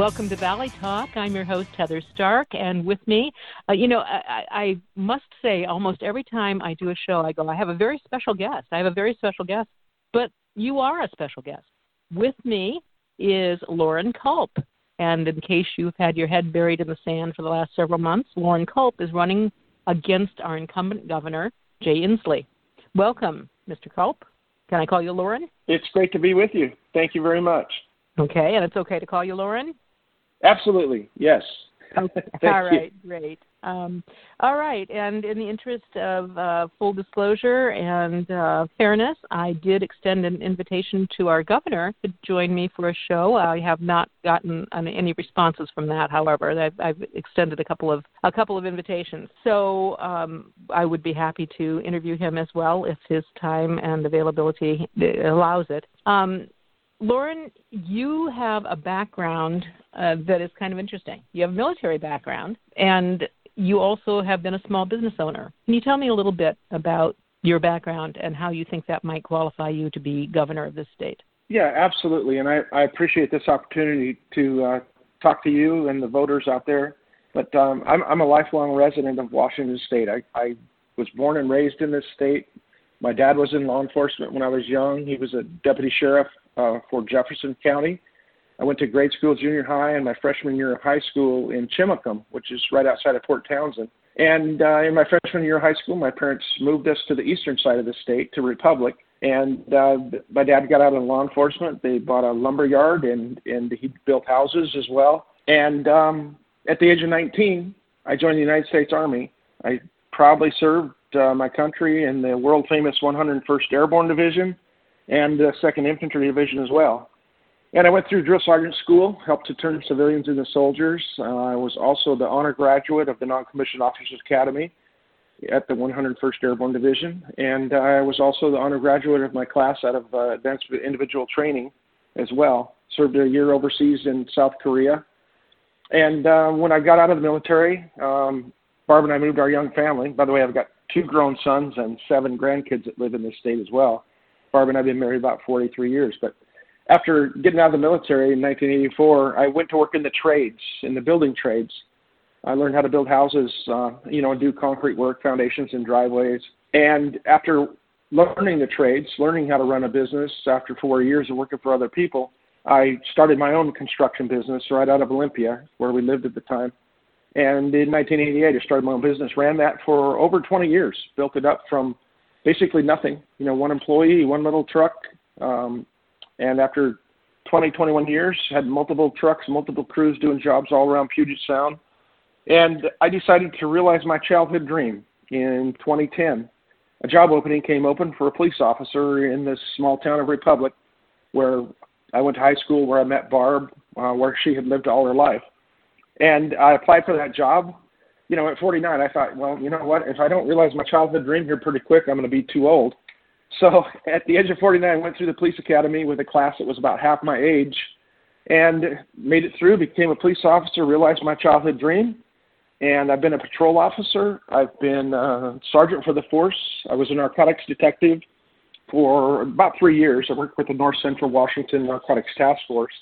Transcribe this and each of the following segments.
Welcome to Valley Talk. I'm your host, Heather Stark, and with me, uh, you know, I, I must say, almost every time I do a show, I go, I have a very special guest. I have a very special guest, but you are a special guest. With me is Loren Culp. And in case you've had your head buried in the sand for the last several months, Loren Culp is running against our incumbent governor, Jay Inslee. Welcome, Mr. Culp. Can I call you Loren? It's great to be with you. Thank you very much. Okay, and it's okay to call you Loren? Absolutely, yes. Okay. all right, you. great. Um, all right, and in the interest of uh, full disclosure and uh, fairness, I did extend an invitation to our governor to join me for a show. I have not gotten any responses from that. However, I've, I've extended a couple of a couple of invitations, so um, I would be happy to interview him as well if his time and availability allows it. Um, Loren, you have a background uh, that is kind of interesting. You have a military background, and you also have been a small business owner. Can you tell me a little bit about your background and how you think that might qualify you to be governor of this state? Yeah, absolutely. And I, I appreciate this opportunity to uh, talk to you and the voters out there. But um, I'm, I'm a lifelong resident of Washington State. I, I was born and raised in this state. My dad was in law enforcement when I was young. He was a deputy sheriff uh, for Jefferson County. I went to grade school, junior high, and my freshman year of high school in Chimacum, which is right outside of Port Townsend. And uh, in my freshman year of high school, my parents moved us to the eastern side of the state, to Republic. And uh, my dad got out of law enforcement. They bought a lumber yard, and and he built houses as well. And um, at the age of 19, I joined the United States Army. I proudly served uh, my country in the world famous 101st Airborne Division and the Second Infantry Division as well. And I went through drill sergeant school, helped to turn civilians into soldiers. Uh, I was also the honor graduate of the Non-Commissioned Officers Academy at the 101st Airborne Division, and I was also the honor graduate of my class out of uh, Advanced Individual Training as well. Served a year overseas in South Korea, and uh, when I got out of the military, um, Barb and I moved our young family. By the way, I've got two grown sons and seven grandkids that live in this state as well. Barb and I have been married about 43 years. But after getting out of the military in 1984, I went to work in the trades, in the building trades. I learned how to build houses, uh, you know, and do concrete work, foundations and driveways. And after learning the trades, learning how to run a business after four years of working for other people, I started my own construction business right out of Olympia, where we lived at the time. And in 1988, I started my own business, ran that for over 20 years, built it up from basically nothing. You know, one employee, one little truck, um, and after 20, 21 years, had multiple trucks, multiple crews doing jobs all around Puget Sound. And I decided to realize my childhood dream in 2010. A job opening came open for a police officer in this small town of Republic, where I went to high school, where I met Barb, uh, where she had lived all her life. And I applied for that job you know, at 49, I thought, well, you know what? If I don't realize my childhood dream here pretty quick, I'm going to be too old. So at the age of 49, I went through the police academy with a class that was about half my age and made it through, became a police officer, realized my childhood dream. And I've been a patrol officer. I've been a sergeant for the force. I was a narcotics detective for about three years. I worked with the North Central Washington Narcotics Task Force,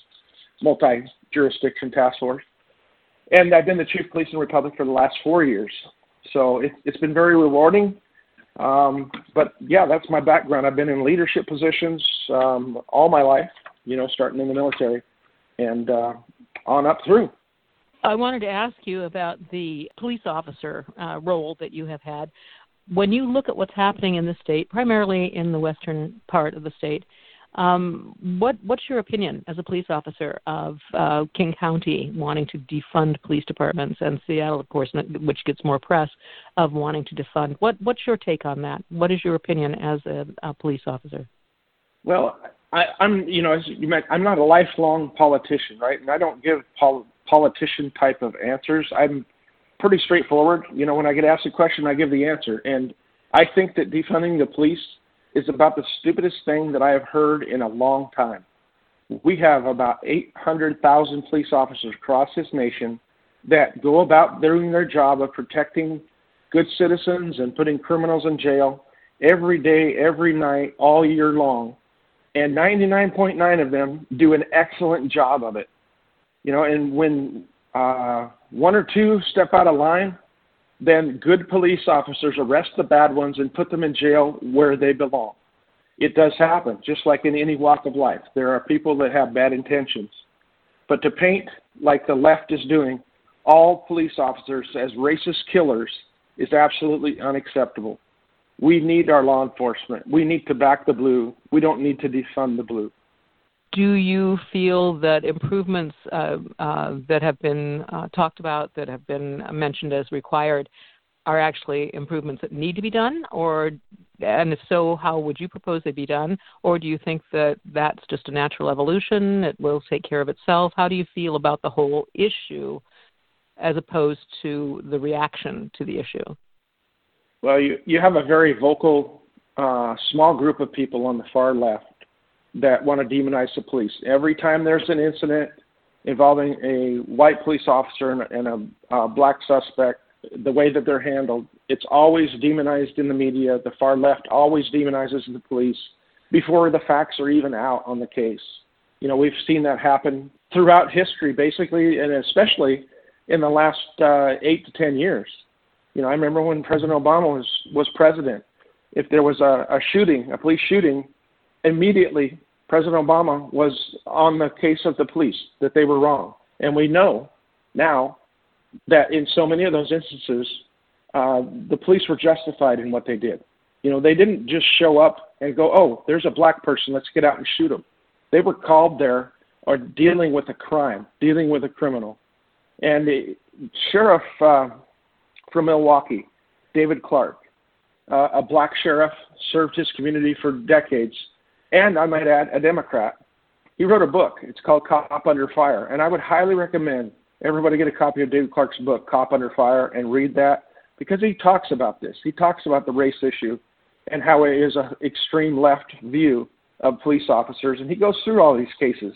multi jurisdiction task force and I've been the chief police in the Republic for the last four years. So it, it's been very rewarding. Um, but yeah, that's my background. I've been in leadership positions um, all my life, you know, starting in the military and uh, on up through. I wanted to ask you about the police officer uh, role that you have had. When you look at what's happening in the state, primarily in the western part of the state, um, what what's your opinion as a police officer of uh, King County wanting to defund police departments and Seattle, of course, which gets more press, of wanting to defund? What what's your take on that? What is your opinion as a, a police officer? Well, I, I'm you know as you meant, I'm not a lifelong politician, right? And I don't give pol- politician type of answers. I'm pretty straightforward. You know, when I get asked a question, I give the answer, and I think that defunding the police is about the stupidest thing that I have heard in a long time. We have about 800,000 police officers across this nation that go about doing their job of protecting good citizens and putting criminals in jail every day, every night, all year long. And 99.9 of them do an excellent job of it. You know, and when uh, one or two step out of line, then good police officers arrest the bad ones and put them in jail where they belong. It does happen, just like in any walk of life. There are people that have bad intentions. But to paint, like the left is doing, all police officers as racist killers is absolutely unacceptable. We need our law enforcement. We need to back the blue. We don't need to defund the blue. Do you feel that improvements uh, uh, that have been uh, talked about, that have been mentioned as required, are actually improvements that need to be done, or and if so, how would you propose they be done? Or do you think that that's just a natural evolution? It will take care of itself. How do you feel about the whole issue, as opposed to the reaction to the issue? Well, you you have a very vocal, uh, small group of people on the far left that want to demonize the police. Every time there's an incident involving a white police officer and a, and a black suspect, the way that they're handled, it's always demonized in the media. The far left always demonizes the police before the facts are even out on the case. You know, we've seen that happen throughout history, basically, and especially in the last uh, eight to ten years. You know, I remember when President Obama was was president. If there was a, a shooting, a police shooting, immediately President Obama was on the case of the police that they were wrong, and we know now that in so many of those instances, uh, the police were justified in what they did. You know, they didn't just show up and go, "Oh, there's a black person, let's get out and shoot him." They were called there or dealing with a crime, dealing with a criminal. And the sheriff uh, from Milwaukee, David Clarke, uh, a black sheriff, served his community for decades, and I might add, a Democrat. He wrote a book. It's called Cop Under Fire, and I would highly recommend everybody get a copy of David Clarke's book, Cop Under Fire, and read that because he talks about this. He talks about the race issue and how it is an extreme left view of police officers, and he goes through all these cases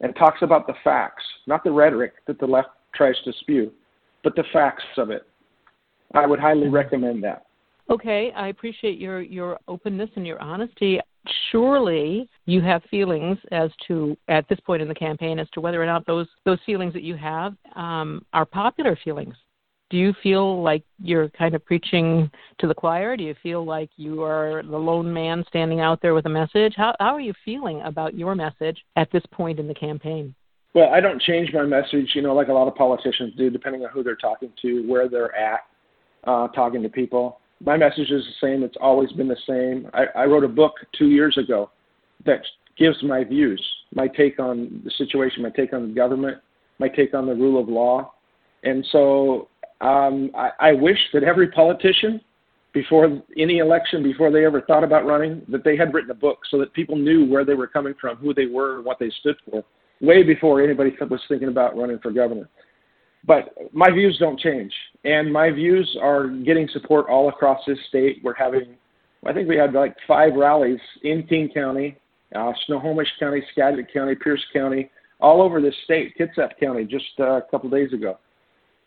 and talks about the facts, not the rhetoric that the left tries to spew, but the facts of it. I would highly recommend that. Okay, I appreciate your your openness and your honesty. Surely you have feelings as to at this point in the campaign as to whether or not those those feelings that you have um, are popular feelings. Do you feel like you're kind of preaching to the choir? Do you feel like you are the lone man standing out there with a message? How how are you feeling about your message at this point in the campaign? Well, I don't change my message, you know, like a lot of politicians do, depending on who they're talking to, where they're at, uh, talking to people my message is the same. It's always been the same. I, I wrote a book two years ago that gives my views, my take on the situation, my take on the government, my take on the rule of law. And so um, I, I wish that every politician, before any election, before they ever thought about running, that they had written a book so that people knew where they were coming from, who they were, what they stood for, way before anybody was thinking about running for governor. But my views don't change, and my views are getting support all across this state. We're having, I think we had like five rallies in King County, uh, Snohomish County, Skagit County, Pierce County, all over this state, Kitsap County, just uh, a couple days ago.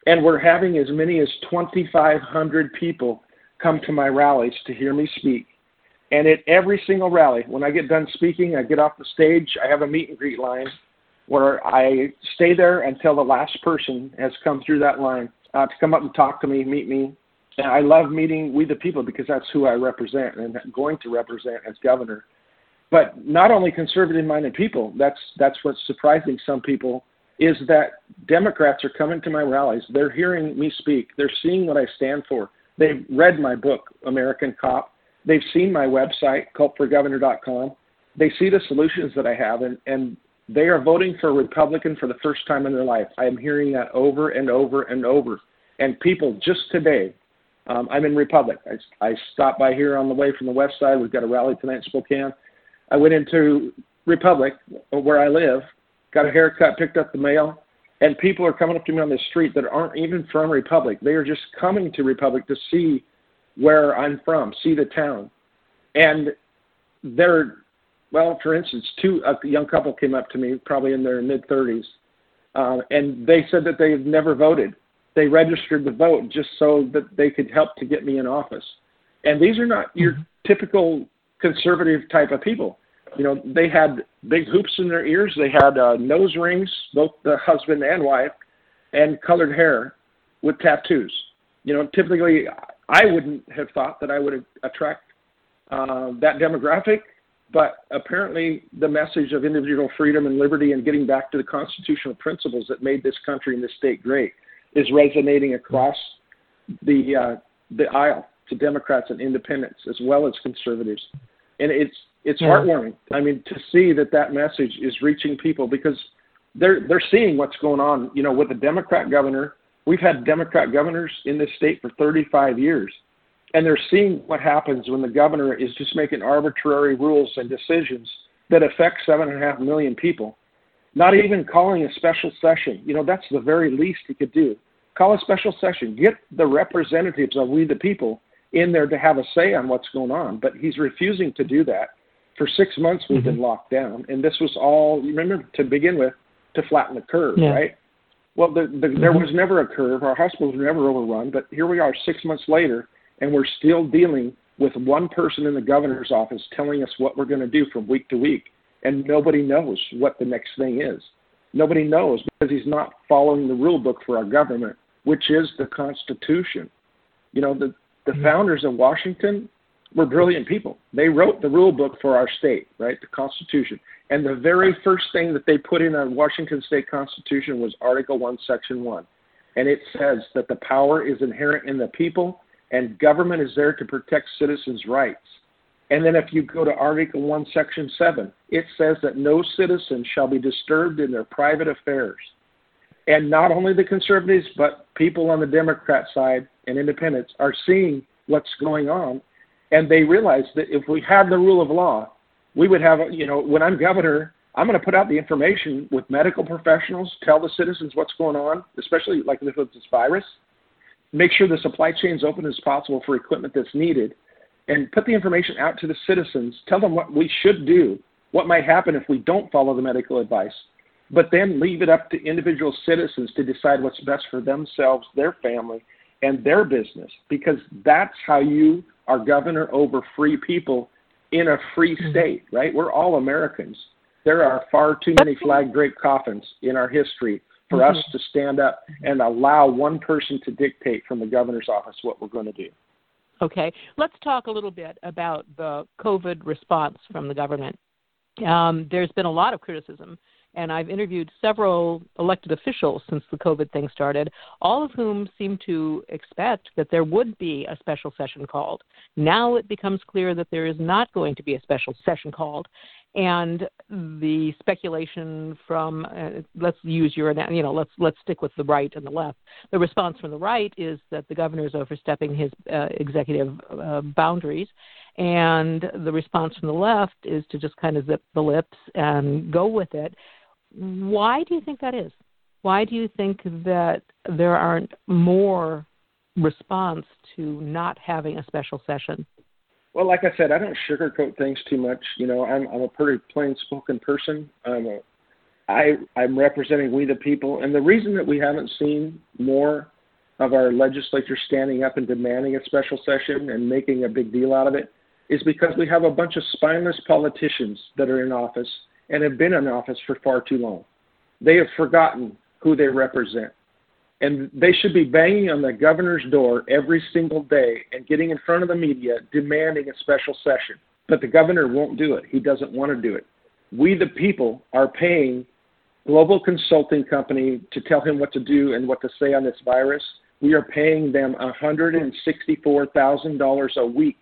And we're having as many as 2,500 people come to my rallies to hear me speak. And at every single rally, when I get done speaking, I get off the stage, I have a meet and greet line where I stay there until the last person has come through that line uh, to come up and talk to me, meet me. And I love meeting we the people because that's who I represent and I'm going to represent as governor. But not only conservative-minded people. That's that's what's surprising some people is that Democrats are coming to my rallies. They're hearing me speak. They're seeing what I stand for. They've read my book, American Cop. They've seen my website, culpforgovernor.com. They see the solutions that I have, and, and they are voting for a Republican for the first time in their life. I am hearing that over and over and over. And people, just today, um, I'm in Republic. I, I stopped by here on the way from the west side. We've got a rally tonight in Spokane. I went into Republic, where I live, got a haircut, picked up the mail, and people are coming up to me on the street that aren't even from Republic. They are just coming to Republic to see where I'm from, see the town. And they're well, for instance, two a young couple came up to me, probably in their mid 30s, uh, and they said that they had never voted. They registered to vote just so that they could help to get me in office. And these are not your mm-hmm. typical conservative type of people. You know, they had big hoops in their ears. They had uh, nose rings, both the husband and wife, and colored hair with tattoos. You know, typically I wouldn't have thought that I would attract uh, that demographic, but apparently the message of individual freedom and liberty and getting back to the constitutional principles that made this country and this state great is resonating across the uh, the aisle to Democrats and independents as well as conservatives, and it's it's yeah. heartwarming. I mean, to see that that message is reaching people because they're they're seeing what's going on. You know, with the Democrat governor, we've had Democrat governors in this state for 35 years, and they're seeing what happens when the governor is just making arbitrary rules and decisions that affect seven and a half million people. Not even calling a special session. You know, that's the very least he could do. Call a special session. Get the representatives of we the people in there to have a say on what's going on. But he's refusing to do that. For six months, we've mm-hmm. been locked down, and this was all. Remember to begin with, to flatten the curve, yeah. right? Well, the, the, mm-hmm. there was never a curve. Our hospitals were never overrun, but here we are, six months later, and we're still dealing with one person in the governor's office telling us what we're going to do from week to week, and nobody knows what the next thing is. Nobody knows because he's not following the rule book for our government, which is the Constitution. You know, the, the mm-hmm. founders of Washington were brilliant people. They wrote the rule book for our state, right? The Constitution. And the very first thing that they put in our Washington state Constitution was Article 1, Section 1. And it says that the power is inherent in the people and government is there to protect citizens' rights. And then if you go to Article 1, Section 7, it says that no citizen shall be disturbed in their private affairs. And not only the conservatives, but people on the Democrat side and independents are seeing what's going on. And they realize that if we had the rule of law, we would have, you know, when I'm governor, I'm going to put out the information with medical professionals, tell the citizens what's going on, especially like with this virus, make sure the supply chain is open as possible for equipment that's needed, and put the information out to the citizens, tell them what we should do, what might happen if we don't follow the medical advice, but then leave it up to individual citizens to decide what's best for themselves, their family, and their business, because that's how you are governor over free people in a free mm-hmm. state, right? We're all Americans. There are far too many flag draped coffins in our history for mm-hmm. us to stand up and allow one person to dictate from the governor's office what we're going to do. Okay, let's talk a little bit about the COVID response from the government. Um, there's been a lot of criticism and I've interviewed several elected officials since the COVID thing started, all of whom seem to expect that there would be a special session called. Now it becomes clear that there is not going to be a special session called. And the speculation from uh, let's use your you know let's let's stick with the right and the left. The response from the right is that the governor is overstepping his uh, executive uh, boundaries, and the response from the left is to just kind of zip the lips and go with it. Why do you think that is? Why do you think that there aren't more response to not having a special session? Well, like I said, I don't sugarcoat things too much. You know, I'm I'm a pretty plain spoken person. I'm a I I'm representing we the people, and the reason that we haven't seen more of our legislature standing up and demanding a special session and making a big deal out of it is because we have a bunch of spineless politicians that are in office and have been in office for far too long. They have forgotten who they represent. And they should be banging on the governor's door every single day and getting in front of the media demanding a special session. But the governor won't do it. He doesn't want to do it. We, the people, are paying global consulting company to tell him what to do and what to say on this virus. We are paying them $164,000 a week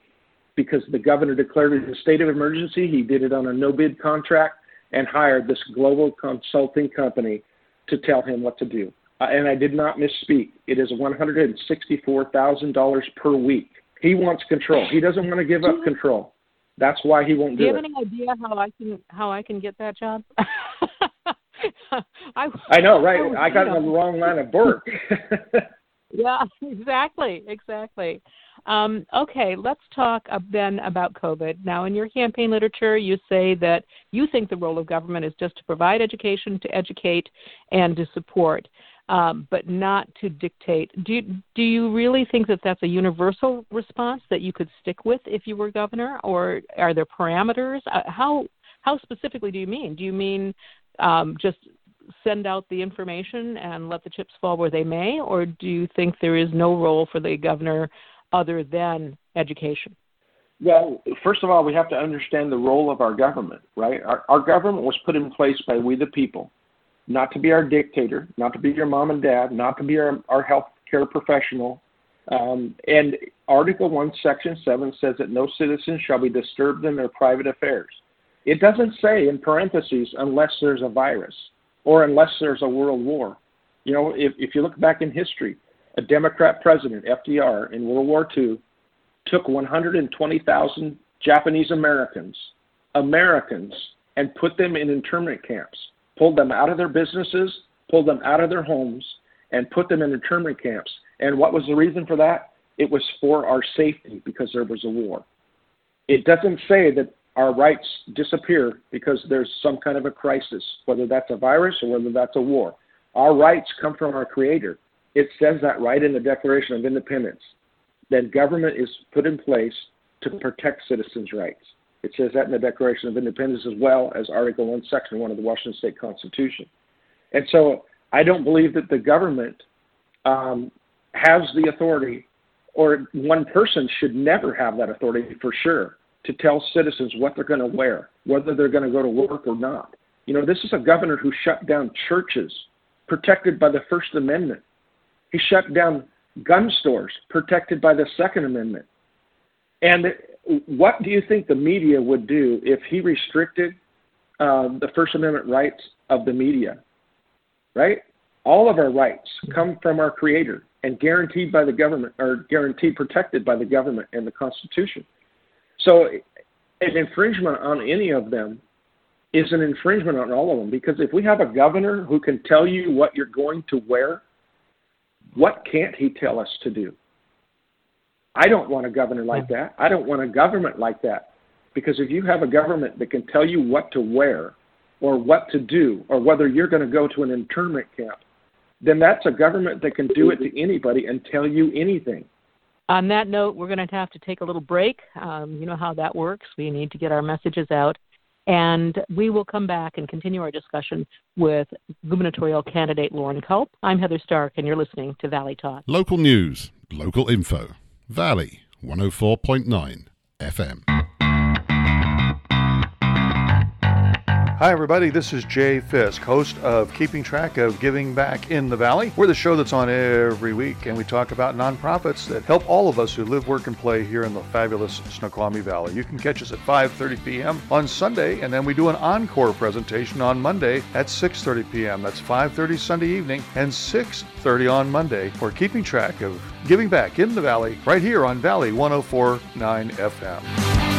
because the governor declared it a state of emergency. He did it on a no bid contract and hired this global consulting company to tell him what to do. Uh, and I did not misspeak. It is $164,000 per week. He wants control. He doesn't want to give up control. That's why he won't do, do you have it. any idea how I can how I can get that job? I, I know, right? Oh, I got in the wrong line of work. yeah, exactly, exactly. Um, okay, let's talk then about COVID. Now, in your campaign literature, you say that you think the role of government is just to provide education, to educate, and to support, um, but not to dictate. Do you, do you really think that that's a universal response that you could stick with if you were governor, or are there parameters? Uh, how how specifically do you mean? Do you mean um, just send out the information and let the chips fall where they may, or do you think there is no role for the governor other than education? Well, first of all, we have to understand the role of our government, right? Our, our government was put in place by we the people, not to be our dictator, not to be your mom and dad, not to be our, our health care professional. Um, and Article 1, Section 7 says that no citizen shall be disturbed in their private affairs. It doesn't say in parentheses unless there's a virus or unless there's a world war. You know, if, if you look back in history, a Democrat president, FDR, in World War II, took 120,000 Japanese Americans, Americans, and put them in internment camps, pulled them out of their businesses, pulled them out of their homes, and put them in internment camps. And what was the reason for that? It was for our safety because there was a war. It doesn't say that our rights disappear because there's some kind of a crisis, whether that's a virus or whether that's a war. Our rights come from our Creator. It says that right in the Declaration of Independence that government is put in place to protect citizens' rights. It says that in the Declaration of Independence as well as Article 1, Section 1 of the Washington State Constitution. And so I don't believe that the government um, has the authority, or one person should never have that authority for sure, to tell citizens what they're going to wear, whether they're going to go to work or not. You know, this is a governor who shut down churches protected by the First Amendment. He shut down gun stores protected by the Second Amendment. And what do you think the media would do if he restricted uh, the First Amendment rights of the media? Right? All of our rights come from our Creator and guaranteed by the government, or guaranteed protected by the government and the Constitution. So, an infringement on any of them is an infringement on all of them because if we have a governor who can tell you what you're going to wear what can't he tell us to do? I don't want a governor like that. I don't want a government like that. Because if you have a government that can tell you what to wear or what to do or whether you're going to go to an internment camp, then that's a government that can do it to anybody and tell you anything. On that note, we're going to have to take a little break. Um, you know how that works. We need to get our messages out. And we will come back and continue our discussion with gubernatorial candidate Loren Culp. I'm Heather Stark, and you're listening to Valley Talk. Local news, local info. Valley 104.9 FM. Hi, everybody. This is Jay Fisk, host of Keeping Track of Giving Back in the Valley. We're the show that's on every week, and we talk about nonprofits that help all of us who live, work, and play here in the fabulous Snoqualmie Valley. You can catch us at 5:30 p.m. on Sunday, and then we do an encore presentation on Monday at 6:30 p.m. That's 5:30 Sunday evening and 6:30 on Monday for Keeping Track of Giving Back in the Valley, right here on Valley 104.9 FM.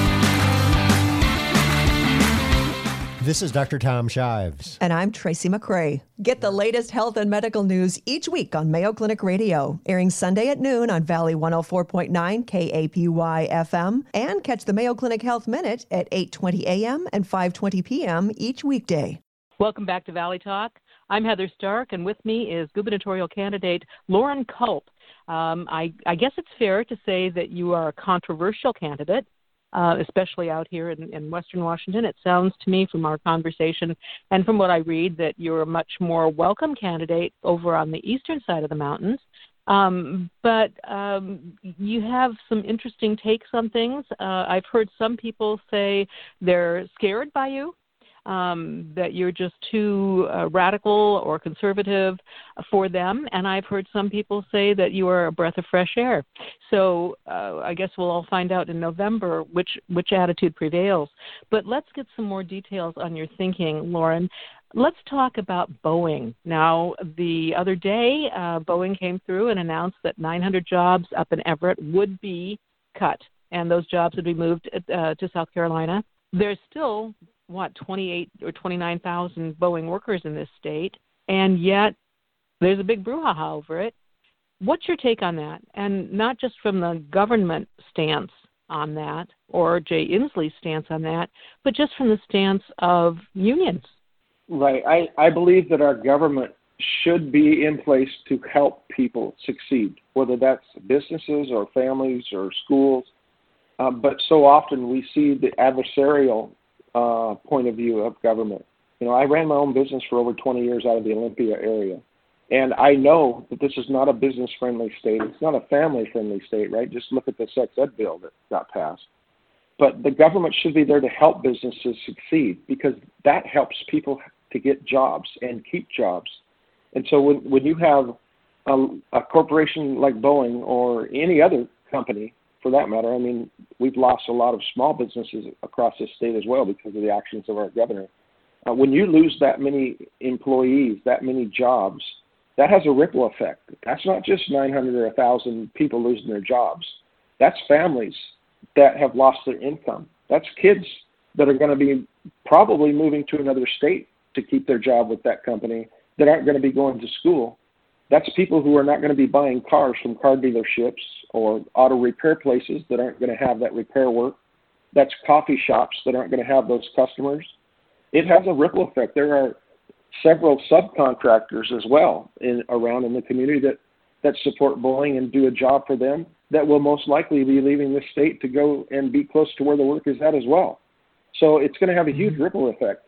This is Dr. Tom Shives. And I'm Tracy McCray. Get the latest health and medical news each week on Mayo Clinic Radio, airing Sunday at noon on Valley 104.9 KAPY FM, and catch the Mayo Clinic Health Minute at 8:20 a.m. and 5:20 p.m. each weekday. Welcome back to Valley Talk. I'm Heather Stark, and with me is gubernatorial candidate Loren Culp. Um, I, I guess it's fair to say that you are a controversial candidate uh, especially out here in, in Western Washington. It sounds to me from our conversation and from what I read that you're a much more welcome candidate over on the eastern side of the mountains. Um, but um, you have some interesting takes on things. Uh, I've heard some people say they're scared by you um, that you're just too uh, radical or conservative for them. And I've heard some people say that you are a breath of fresh air. So uh, I guess we'll all find out in November which which attitude prevails. But let's get some more details on your thinking, Loren. Let's talk about Boeing. Now, the other day, uh, Boeing came through and announced that 900 jobs up in Everett would be cut, and those jobs would be moved uh, to South Carolina. There's still what 28 or 29,000 Boeing workers in this state, and yet there's a big brouhaha over it. What's your take on that? And not just from the government stance on that or Jay Inslee's stance on that, but just from the stance of unions. Right. I, I believe that our government should be in place to help people succeed, whether that's businesses or families or schools. Um, but so often we see the adversarial uh, point of view of government. You know, I ran my own business for over 20 years out of the Olympia area. And I know that this is not a business friendly state. It's not a family friendly state, right? Just look at the sex ed bill that got passed. But the government should be there to help businesses succeed because that helps people to get jobs and keep jobs. And so when, when you have a, a corporation like Boeing or any other company for that matter, I mean, we've lost a lot of small businesses across the state as well because of the actions of our governor. Uh, when you lose that many employees, that many jobs, that has a ripple effect. That's not just 900 or 1,000 people losing their jobs. That's families that have lost their income. That's kids that are going to be probably moving to another state to keep their job with that company that aren't going to be going to school. That's people who are not going to be buying cars from car dealerships or auto repair places that aren't going to have that repair work. That's coffee shops that aren't going to have those customers. It has a ripple effect. There are several subcontractors as well in around in the community that that support Boeing and do a job for them that will most likely be leaving the state to go and be close to where the work is at as well. So it's going to have a huge mm-hmm. ripple effect.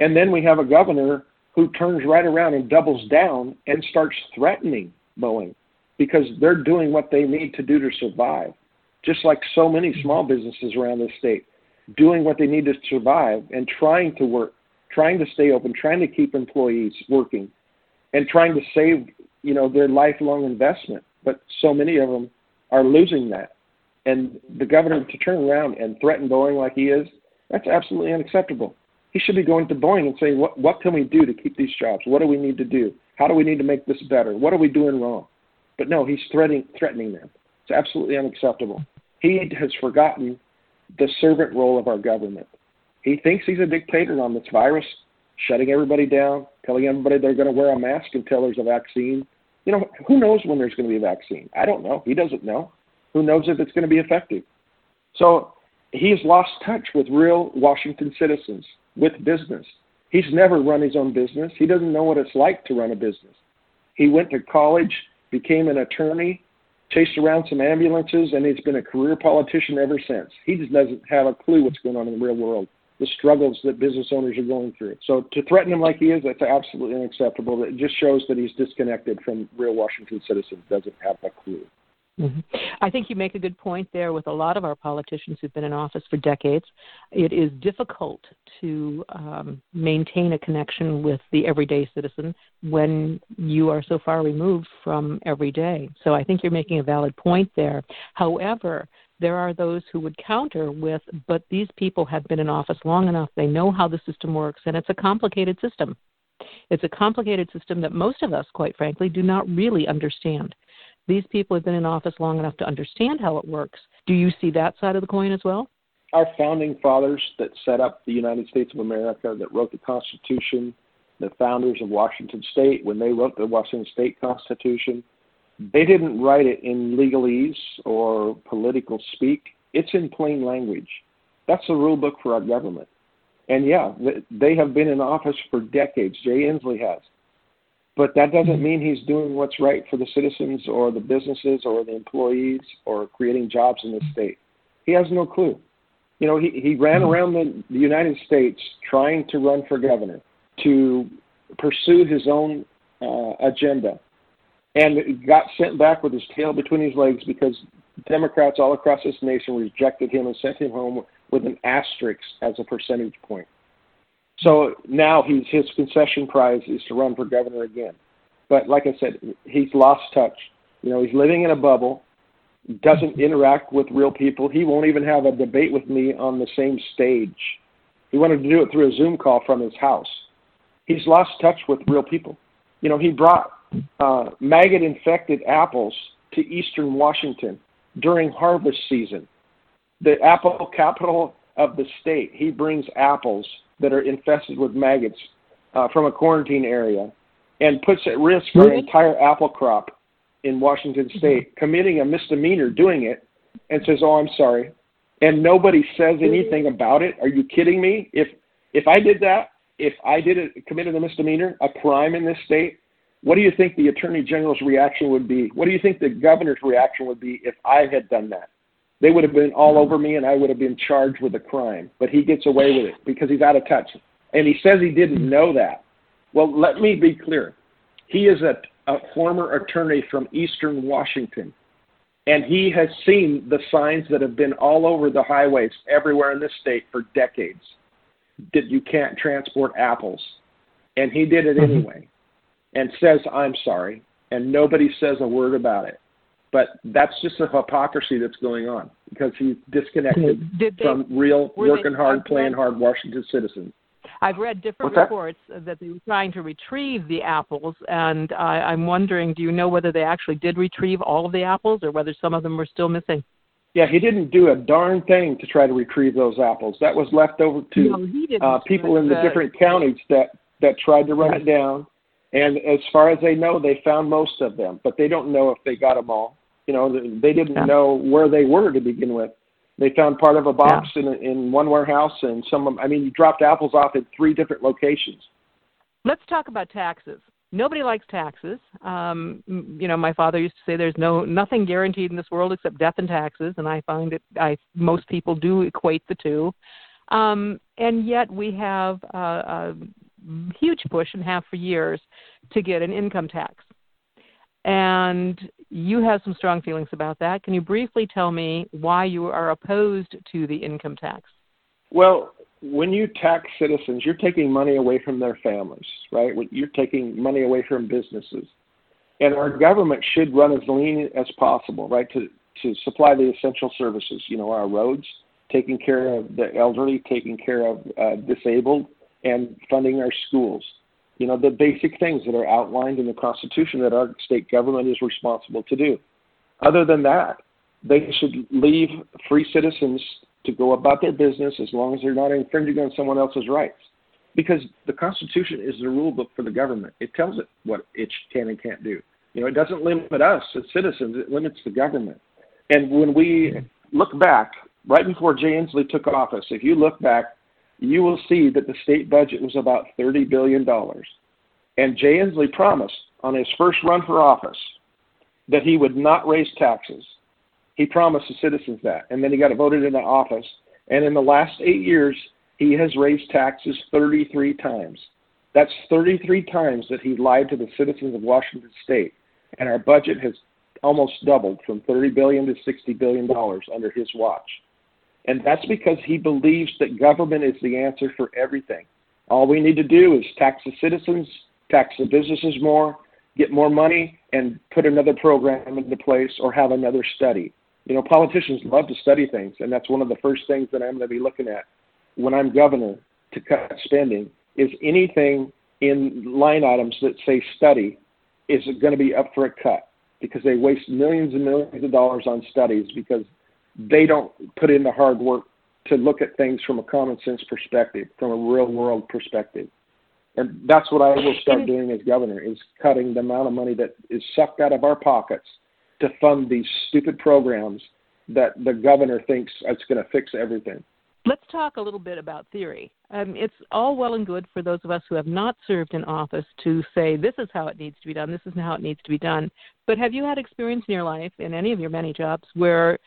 And then we have a governor who turns right around and doubles down and starts threatening Boeing because they're doing what they need to do to survive. Just like so many small businesses around the state, doing what they need to survive and trying to work, trying to stay open, trying to keep employees working, and trying to save, you know, their lifelong investment. But so many of them are losing that. And the governor to turn around and threaten Boeing like he is, that's absolutely unacceptable. He should be going to Boeing and saying, what, what can we do to keep these jobs? What do we need to do? How do we need to make this better? What are we doing wrong? But no, he's threatening, threatening them. It's absolutely unacceptable. He has forgotten the servant role of our government. He thinks he's a dictator on this virus, shutting everybody down, telling everybody they're going to wear a mask until there's a vaccine. You know, who knows when there's going to be a vaccine? I don't know. He doesn't know. Who knows if it's going to be effective? So he's lost touch with real Washington citizens, with business. He's never run his own business. He doesn't know what it's like to run a business. He went to college, became an attorney, chased around some ambulances, and he's been a career politician ever since. He just doesn't have a clue what's going on in the real world the struggles that business owners are going through. So to threaten him like he is, that's absolutely unacceptable. It just shows that he's disconnected from real Washington citizens, doesn't have a clue. Mm-hmm. I think you make a good point there with a lot of our politicians who've been in office for decades. It is difficult to um, maintain a connection with the everyday citizen when you are so far removed from everyday. So I think you're making a valid point there. However, there are those who would counter with, but these people have been in office long enough, they know how the system works, and it's a complicated system. It's a complicated system that most of us, quite frankly, do not really understand. These people have been in office long enough to understand how it works. Do you see that side of the coin as well? Our founding fathers that set up the United States of America, that wrote the Constitution, the founders of Washington State, when they wrote the Washington State Constitution, they didn't write it in legalese or political speak. It's in plain language. That's the rule book for our government. And yeah, they have been in office for decades. Jay Inslee has. But that doesn't mean he's doing what's right for the citizens or the businesses or the employees or creating jobs in the state. He has no clue. You know, he, he ran around the, the United States trying to run for governor, to pursue his own uh, agenda and got sent back with his tail between his legs because Democrats all across this nation rejected him and sent him home with an asterisk as a percentage point. So now he's his concession prize is to run for governor again. But like I said, he's lost touch. You know, he's living in a bubble, doesn't interact with real people. He won't even have a debate with me on the same stage. He wanted to do it through a Zoom call from his house. He's lost touch with real people. You know, he brought uh, maggot infected apples to eastern Washington during harvest season. The apple capital of the state, he brings apples that are infested with maggots uh, from a quarantine area and puts at risk our entire apple crop in Washington mm-hmm. state, committing a misdemeanor doing it, and says, "Oh, I'm sorry," and nobody says anything about it. Are you kidding me? If if I did that, if I did it, committed a misdemeanor, a crime in this state, what do you think the attorney general's reaction would be? What do you think the governor's reaction would be if I had done that? They would have been all over me and I would have been charged with a crime. But he gets away with it because he's out of touch. And he says he didn't know that. Well, let me be clear. He is a, a former attorney from Eastern Washington. And he has seen the signs that have been all over the highways everywhere in this state for decades that you can't transport apples. And he did it mm-hmm. anyway and says, I'm sorry. And nobody says a word about it. But that's just a hypocrisy that's going on because he's disconnected they, from real working hard, playing hard Washington citizens. I've read different reports that they were trying to retrieve the apples, and I, I'm wondering, do you know whether they actually did retrieve all of the apples or whether some of them were still missing? Yeah, he didn't do a darn thing to try to retrieve those apples. That was left over to no, uh, people in the different counties that that tried to run it down. And as far as they know, they found most of them, but they don't know if they got them all. You know, they didn't yeah. know where they were to begin with. They found part of a box yeah. in in one warehouse, and some. Of, I mean, you dropped apples off at three different locations. Let's talk about taxes. Nobody likes taxes. Um, you know, my father used to say there's no nothing guaranteed in this world except death and taxes, and I find that I most people do equate the two, um, and yet we have a, a huge push and have for years to get an income tax. And you have some strong feelings about that. Can you briefly tell me why you are opposed to the income tax? Well, when you tax citizens, you're taking money away from their families, right? You're taking money away from businesses. And our government should run as lean as possible, right, to, to supply the essential services, you know, our roads, taking care of the elderly, taking care of uh, disabled, and funding our schools you know, the basic things that are outlined in the Constitution that our state government is responsible to do. Other than that, they should leave free citizens to go about their business as long as they're not infringing on someone else's rights. Because the Constitution is the rule book for the government. It tells it what it can and can't do. You know, it doesn't limit us as citizens, it limits the government. And when we look back, right before Jay Inslee took office, if you look back you will see that the state budget was about $30 billion. And Jay Inslee promised on his first run for office that he would not raise taxes. He promised the citizens that. And then he got voted into office. And in the last eight years, he has raised taxes 33 times. That's 33 times that he lied to the citizens of Washington State. And our budget has almost doubled from 30 billion to 60 billion dollars under his watch. And that's because he believes that government is the answer for everything. All we need to do is tax the citizens, tax the businesses more, get more money, and put another program into place or have another study. You know, politicians love to study things, and that's one of the first things that I'm going to be looking at when I'm governor to cut spending is anything in line items that say study is going to be up for a cut because they waste millions and millions of dollars on studies because they don't put in the hard work to look at things from a common sense perspective, from a real world perspective. And that's what I will start doing as governor is cutting the amount of money that is sucked out of our pockets to fund these stupid programs that the governor thinks it's going to fix everything. Let's talk a little bit about theory. Um, it's all well and good for those of us who have not served in office to say this is how it needs to be done, this is how it needs to be done. But have you had experience in your life, in any of your many jobs, where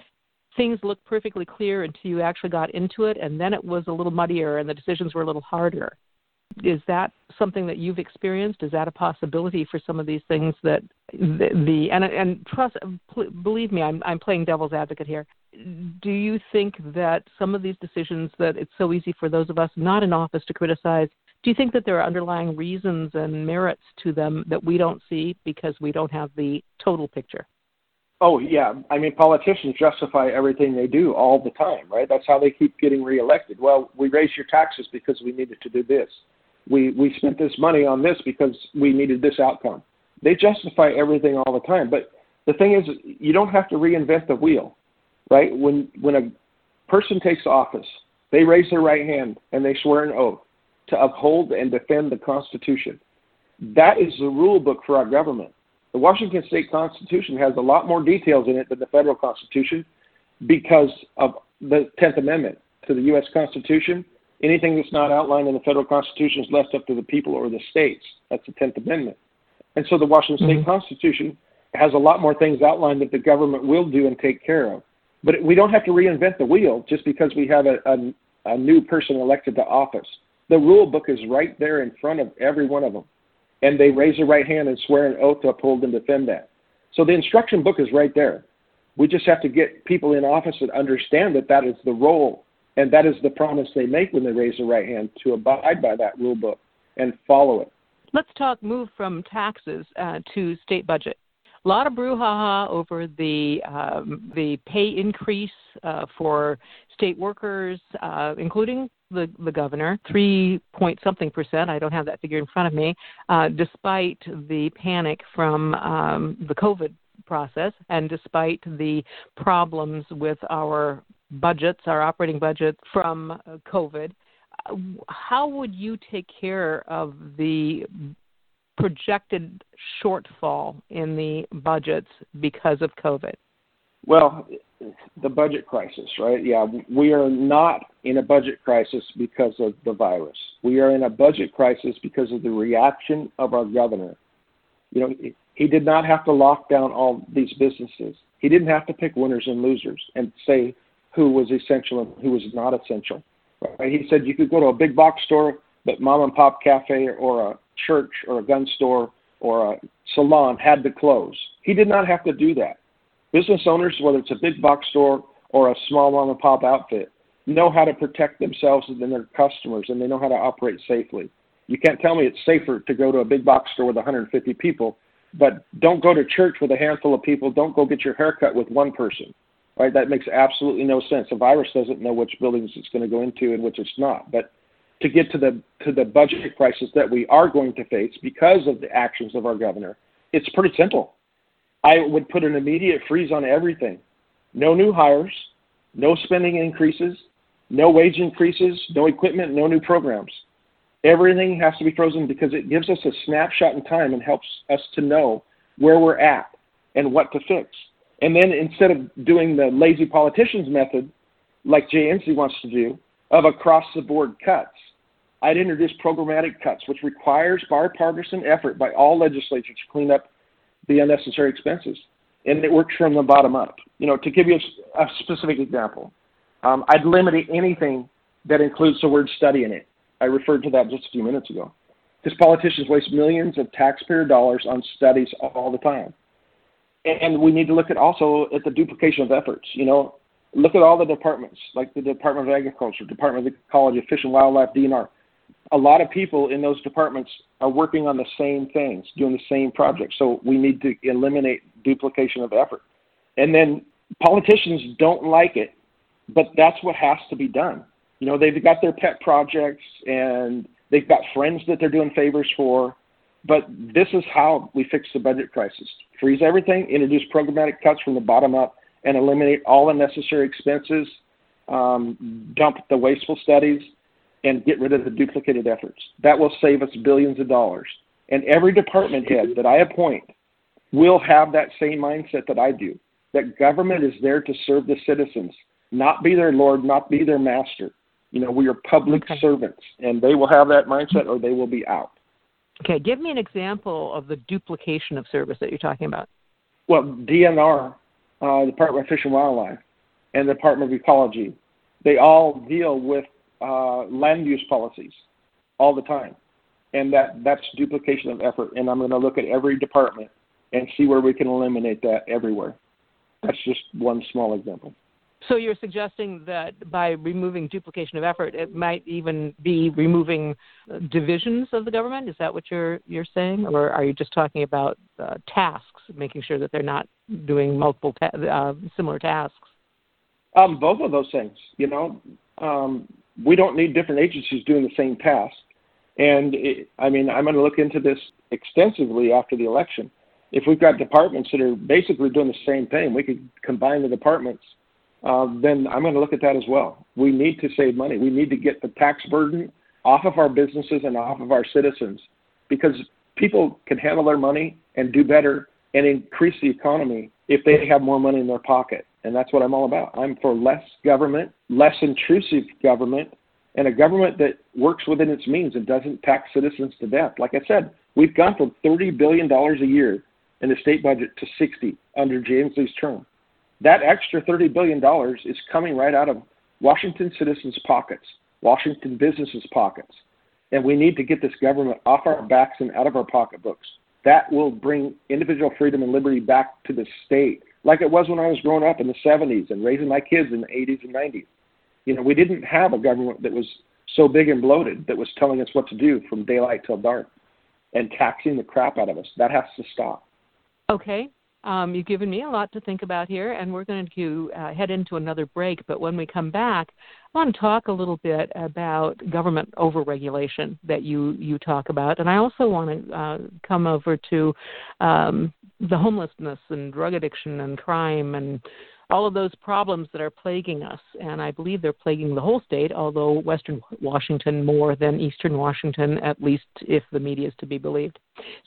things looked perfectly clear until you actually got into it, and then it was a little muddier and the decisions were a little harder. Is that something that you've experienced? Is that a possibility for some of these things that the, the and and trust? Believe me, I'm I'm playing devil's advocate here. Do you think that some of these decisions that it's so easy for those of us not in office to criticize? Do you think that there are underlying reasons and merits to them that we don't see because we don't have the total picture? Oh yeah, I mean politicians justify everything they do all the time, right? That's how they keep getting reelected. Well, we raised your taxes because we needed to do this. We we spent this money on this because we needed this outcome. They justify everything all the time, but the thing is, you don't have to reinvent the wheel, right? When when a person takes office, they raise their right hand and they swear an oath to uphold and defend the Constitution. That is the rule book for our government. The Washington State Constitution has a lot more details in it than the federal Constitution because of the 10th Amendment to the U.S. Constitution. Anything that's not outlined in the federal Constitution is left up to the people or the states. That's the 10th Amendment. And so the Washington mm-hmm. State Constitution has a lot more things outlined that the government will do and take care of. But we don't have to reinvent the wheel just because we have a, a, a new person elected to office. The rule book is right there in front of every one of them. And they raise their right hand and swear an oath to uphold and defend that. So the instruction book is right there. We just have to get people in office that understand that that is the role and that is the promise they make when they raise their right hand to abide by that rule book and follow it. Let's talk move from taxes uh, to state budget. A lot of brouhaha over the um, the pay increase uh, for state workers, uh, including the, the governor, three point something percent. I don't have that figure in front of me, uh, despite the panic from um, the COVID process and despite the problems with our budgets, our operating budget from uh, COVID. How would you take care of the projected shortfall in the budgets because of COVID? Well, the budget crisis, right? Yeah, we are not in a budget crisis because of the virus. We are in a budget crisis because of the reaction of our governor. You know, he did not have to lock down all these businesses. He didn't have to pick winners and losers and say who was essential and who was not essential. Right? He said you could go to a big box store, but mom and pop cafe or a church or a gun store or a salon had to close. He did not have to do that. Business owners, whether it's a big box store or a small mom and pop outfit, know how to protect themselves and their customers, and they know how to operate safely. You can't tell me it's safer to go to a big box store with 150 people, but don't go to church with a handful of people. Don't go get your hair cut with one person. Right? That makes absolutely no sense. A virus doesn't know which buildings it's going to go into and which it's not. But to get to the to the budget crisis that we are going to face because of the actions of our governor, it's pretty simple. I would put an immediate freeze on everything. No new hires, no spending increases, no wage increases, no equipment, no new programs. Everything has to be frozen because it gives us a snapshot in time and helps us to know where we're at and what to fix. And then instead of doing the lazy politicians method, like Inslee wants to do, of across the board cuts, I'd introduce programmatic cuts, which requires bipartisan effort by all legislatures to clean up the unnecessary expenses. And it works from the bottom up. You know, to give you a, a specific example, um, I'd limit anything that includes the word study in it. I referred to that just a few minutes ago. Because politicians waste millions of taxpayer dollars on studies all the time. And we need to look at also at the duplication of efforts. You know, look at all the departments, like the Department of Agriculture, Department of Ecology, Fish and Wildlife, DNR a lot of people in those departments are working on the same things, doing the same projects. So we need to eliminate duplication of effort. And then politicians don't like it, but that's what has to be done. You know, they've got their pet projects and they've got friends that they're doing favors for. But this is how we fix the budget crisis freeze everything, introduce programmatic cuts from the bottom up, and eliminate all unnecessary expenses, um, dump the wasteful studies, and get rid of the duplicated efforts. That will save us billions of dollars. And every department head that I appoint will have that same mindset that I do that government is there to serve the citizens, not be their Lord, not be their master. You know, we are public okay. servants, and they will have that mindset or they will be out. Okay, give me an example of the duplication of service that you're talking about. Well, DNR, uh, Department of Fish and Wildlife, and the Department of Ecology, they all deal with uh, land use policies all the time, and that that's duplication of effort. And I'm going to look at every department and see where we can eliminate that everywhere. That's just one small example. So you're suggesting that by removing duplication of effort, it might even be removing uh, divisions of the government. Is that what you're you're saying, or are you just talking about uh, tasks, making sure that they're not doing multiple ta- uh, similar tasks? Um, both of those things. You know, um, we don't need different agencies doing the same task. And it, I mean, I'm going to look into this extensively after the election. If we've got departments that are basically doing the same thing, we could combine the departments. Uh, then I'm going to look at that as well. We need to save money. We need to get the tax burden off of our businesses and off of our citizens because people can handle their money and do better and increase the economy if they have more money in their pocket. And that's what I'm all about. I'm for less government, less intrusive government, and a government that works within its means and doesn't tax citizens to death. Like I said, we've gone from $30 billion a year in the state budget to 60 under Jay Inslee's term. that extra $30 billion is coming right out of Washington citizens' pockets, Washington businesses' pockets. And we need to get this government off our backs and out of our pocketbooks. That will bring individual freedom and liberty back to the state, like it was when I was growing up in the 70s and raising my kids in the 80s and 90s. You know, we didn't have a government that was so big and bloated that was telling us what to do from daylight till dark and taxing the crap out of us. That has to stop. Okay. Um, you've given me a lot to think about here, and we're going to uh, head into another break. But when we come back, I want to talk a little bit about government overregulation that you you talk about, and I also want to uh, come over to um, the homelessness and drug addiction and crime and all of those problems that are plaguing us. And I believe they're plaguing the whole state, although Western Washington more than Eastern Washington, at least if the media is to be believed.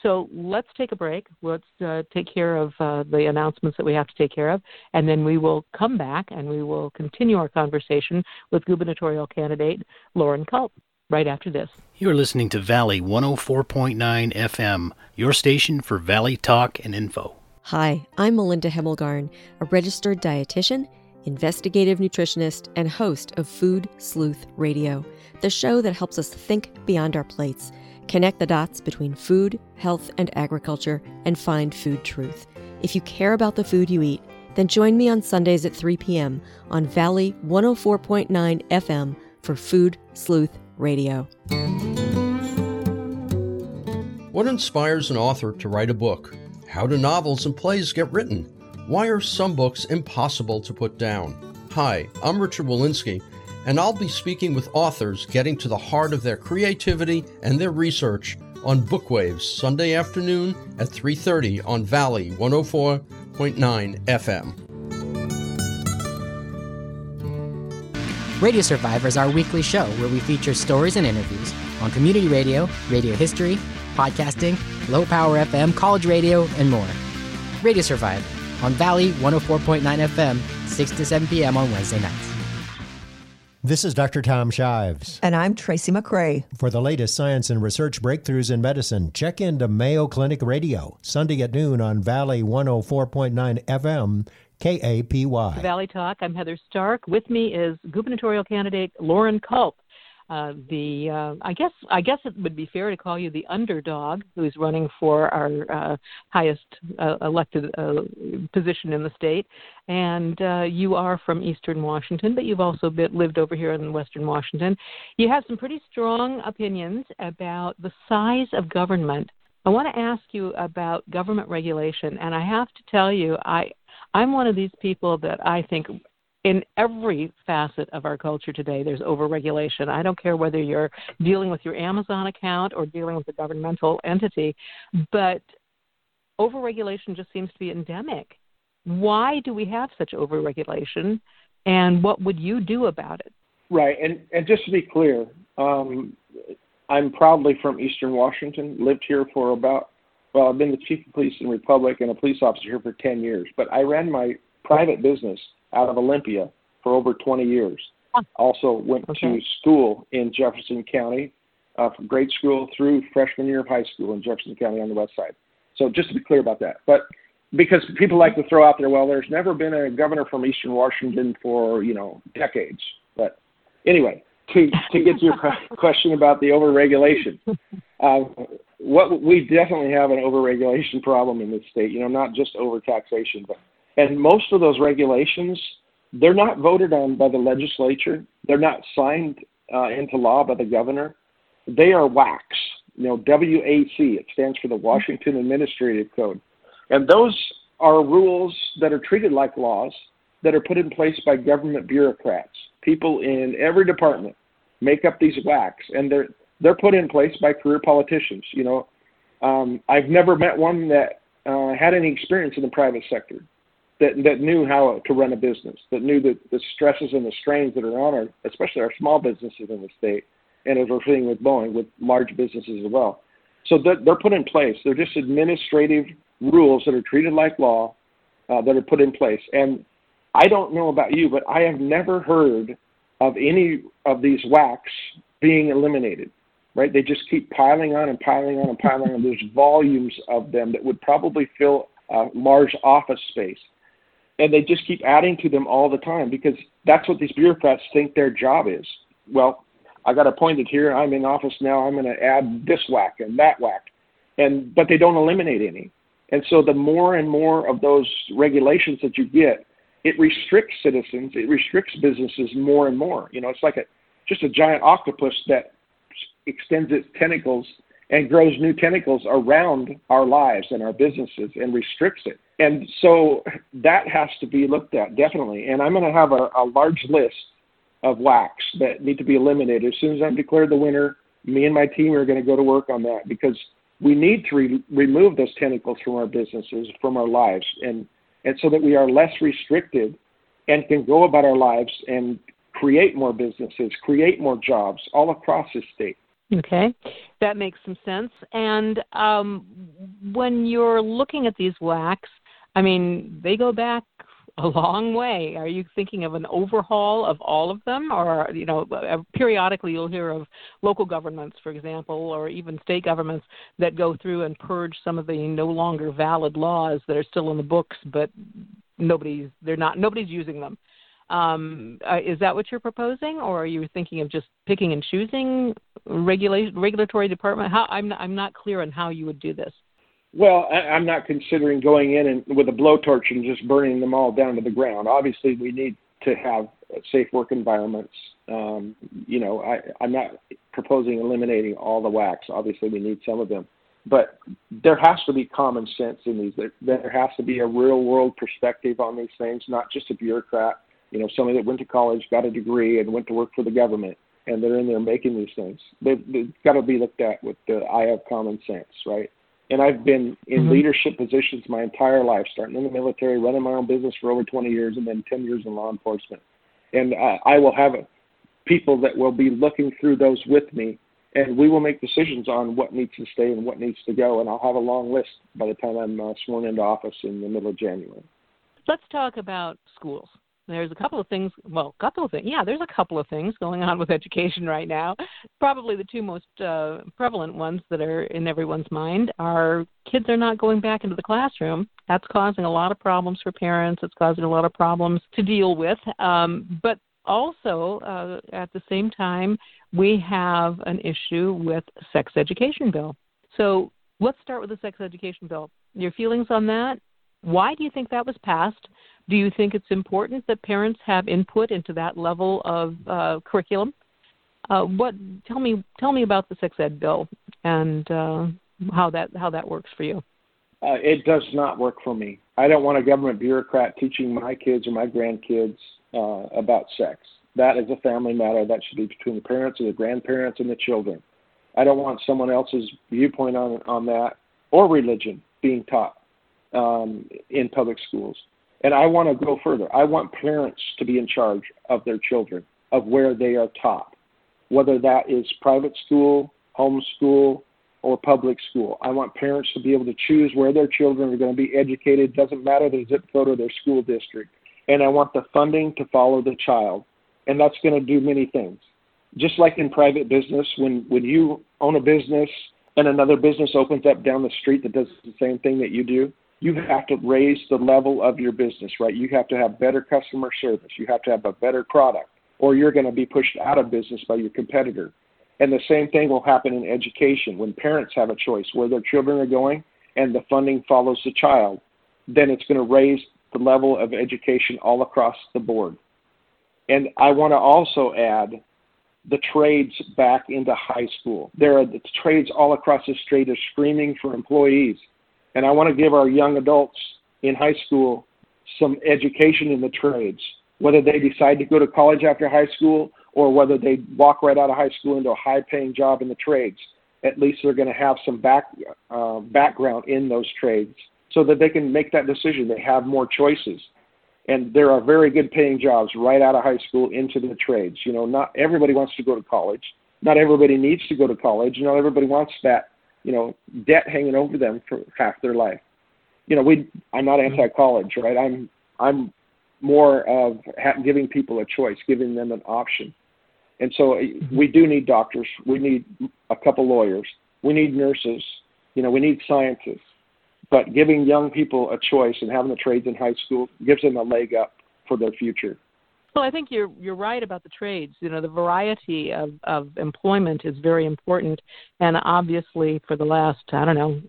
So let's take a break. Let's uh, take care of uh, the announcements that we have to take care of, and then we will come back and we will continue our conversation with gubernatorial candidate Loren Culp right after this. You're listening to Valley 104.9 FM, your station for Valley talk and info. Hi, I'm Melinda Hemmelgarn, a registered dietitian, investigative nutritionist, and host of Food Sleuth Radio, the show that helps us think beyond our plates, connect the dots between food, health, and agriculture, and find food truth. If you care about the food you eat, then join me on Sundays at 3 p.m. on Valley 104.9 FM for Food Sleuth Radio. What inspires an author to write a book? How do novels and plays get written? Why are some books impossible to put down? Hi, I'm Richard Wolinsky, and I'll be speaking with authors getting to the heart of their creativity and their research on Bookwaves Sunday afternoon at 3:30 on Valley 104.9 FM. Radio Survivor is our weekly show where we feature stories and interviews on community radio, radio history, podcasting, low power FM, college radio, and more. Radio Survive on Valley 104.9 FM, 6 to 7 p.m. on Wednesday nights. This is Dr. Tom Shives. And I'm Tracy McCray. For the latest science and research breakthroughs in medicine, check into Mayo Clinic Radio, Sunday at noon on Valley 104.9 FM, KAPY. Valley Talk. I'm Heather Stark. With me is gubernatorial candidate Loren Culp. Uh, the uh, I guess I guess it would be fair to call you the underdog who's running for our uh, highest uh, elected uh, position in the state, and you are from Eastern Washington, but you've also been, lived over here in Western Washington. You have some pretty strong opinions about the size of government. I want to ask you about government regulation, and I have to tell you, I I'm one of these people that I think in every facet of our culture today, there's overregulation. I don't care whether you're dealing with your Amazon account or dealing with a governmental entity, but overregulation just seems to be endemic. Why do we have such overregulation, and what would you do about it? Right, and and just to be clear, um, I'm proudly from Eastern Washington. Lived here for about well, I've been the chief of police in Republic and a police officer here for 10 years. But I ran my private business out of Olympia for over 20 years. Also went okay. to school in Jefferson County, uh, from grade school through freshman year of high school in Jefferson County on the west side. So just to be clear about that. But because people like to throw out there, well, there's never been a governor from Eastern Washington for you know decades. But anyway, to to get to your question about the overregulation, uh, what we definitely have an overregulation problem in this state. You know, not just overtaxation, but and most of those regulations, they're not voted on by the legislature. They're not signed uh, into law by the governor. They are WACs, you know, WAC. It stands for the Washington Administrative Code. And those are rules that are treated like laws that are put in place by government bureaucrats. People in every department make up these WACs, and they're they're put in place by career politicians. You know, um, I've never met one that uh, had any experience in the private sector that that knew how to run a business, that knew the, the stresses and the strains that are on our, especially our small businesses in the state, and as we're seeing with Boeing, with large businesses as well. So they're, they're put in place. They're just administrative rules that are treated like law uh, that are put in place. And I don't know about you, but I have never heard of any of these WACs being eliminated. Right? They just keep piling on and piling on and piling on. There's volumes of them that would probably fill a large office space and they just keep adding to them all the time because that's what these bureaucrats think their job is. Well, I got appointed here. I'm in office now. I'm going to add this WAC and that WAC, and but they don't eliminate any. And so the more and more of those regulations that you get, it restricts citizens. It restricts businesses more and more. You know, it's like a just a giant octopus that extends its tentacles and grows new tentacles around our lives and our businesses and restricts it. And so that has to be looked at definitely. And I'm going to have a, a large list of WACs that need to be eliminated. As soon as I'm declared the winner, me and my team are going to go to work on that because we need to re- remove those tentacles from our businesses, from our lives, and and so that we are less restricted and can go about our lives and create more businesses, create more jobs all across the state. Okay, that makes some sense. And um, when you're looking at these WACs, I mean, they go back a long way. Are you thinking of an overhaul of all of them, or you know, uh, periodically you'll hear of local governments, for example, or even state governments that go through and purge some of the no longer valid laws that are still in the books, but nobody's they're not nobody's using them. Um, uh, is that what you're proposing, or are you thinking of just picking and choosing regula- regulatory department? How I'm not, I'm not clear on how you would do this. Well, I, I'm not considering going in and with a blowtorch and just burning them all down to the ground. Obviously, we need to have safe work environments. Um, you know, I, I'm not proposing eliminating all the WACs. Obviously, we need some of them, but there has to be common sense in these. There, there has to be a real world perspective on these things, not just a bureaucrat. You know, somebody that went to college, got a degree, and went to work for the government, and they're in there making these things. They've, they've got to be looked at with the eye of common sense, right? and I've been in mm-hmm. leadership positions my entire life, starting in the military, running my own business for over 20 years, and then 10 years in law enforcement. And uh, I will have people that will be looking through those with me, and we will make decisions on what needs to stay and what needs to go. And I'll have a long list by the time I'm uh, sworn into office in the middle of January. Let's talk about schools there's a couple of things well a couple of things yeah there's a couple of things going on with education right now. Probably the two most uh, prevalent ones that are in everyone's mind are kids are not going back into the classroom. That's causing a lot of problems for parents. It's causing a lot of problems to deal with. Um, but also uh, at the same time we have an issue with sex education bill. So let's start with the sex education bill. Your feelings on that? Why do you think that was passed do you think it's important that parents have input into that level of uh, curriculum? Uh, what tell me tell me about the sex ed bill and uh, how that how that works for you. Uh, it does not work for me. I don't want a government bureaucrat teaching my kids or my grandkids uh, about sex. That is a family matter. That should be between the parents and the grandparents and the children. I don't want someone else's viewpoint on on that or religion being taught um, in public schools. And I want to go further. I want parents to be in charge of their children, of where they are taught, whether that is private school, homeschool, or public school. I want parents to be able to choose where their children are going to be educated. Doesn't matter the zip code or their school district. And I want the funding to follow the child. And that's going to do many things. Just like in private business, when, when you own a business and another business opens up down the street that does the same thing that you do, you have to raise the level of your business, right? You have to have better customer service. You have to have a better product, or you're going to be pushed out of business by your competitor. And the same thing will happen in education. When parents have a choice where their children are going and the funding follows the child, then it's going to raise the level of education all across the board. And I want to also add the trades back into high school. There are the trades all across the state are screaming for employees and I want to give our young adults in high school some education in the trades, whether they decide to go to college after high school or whether they walk right out of high school into a high paying job in the trades. At least they're going to have some back, uh, background in those trades so that they can make that decision. They have more choices. And there are very good paying jobs right out of high school into the trades. You know, not everybody wants to go to college. Not everybody needs to go to college. Not everybody wants that you know, debt hanging over them for half their life. You know, we I'm not mm-hmm. anti-college, right? I'm I'm more of ha- giving people a choice, giving them an option. And so uh, mm-hmm. we do need doctors. We need a couple lawyers. We need nurses. You know, we need scientists. but giving young people a choice and having the trades in high school gives them a leg up for their future. Well, I think you're you're right about the trades. You know, the variety of of employment is very important, and obviously, for the last I don't know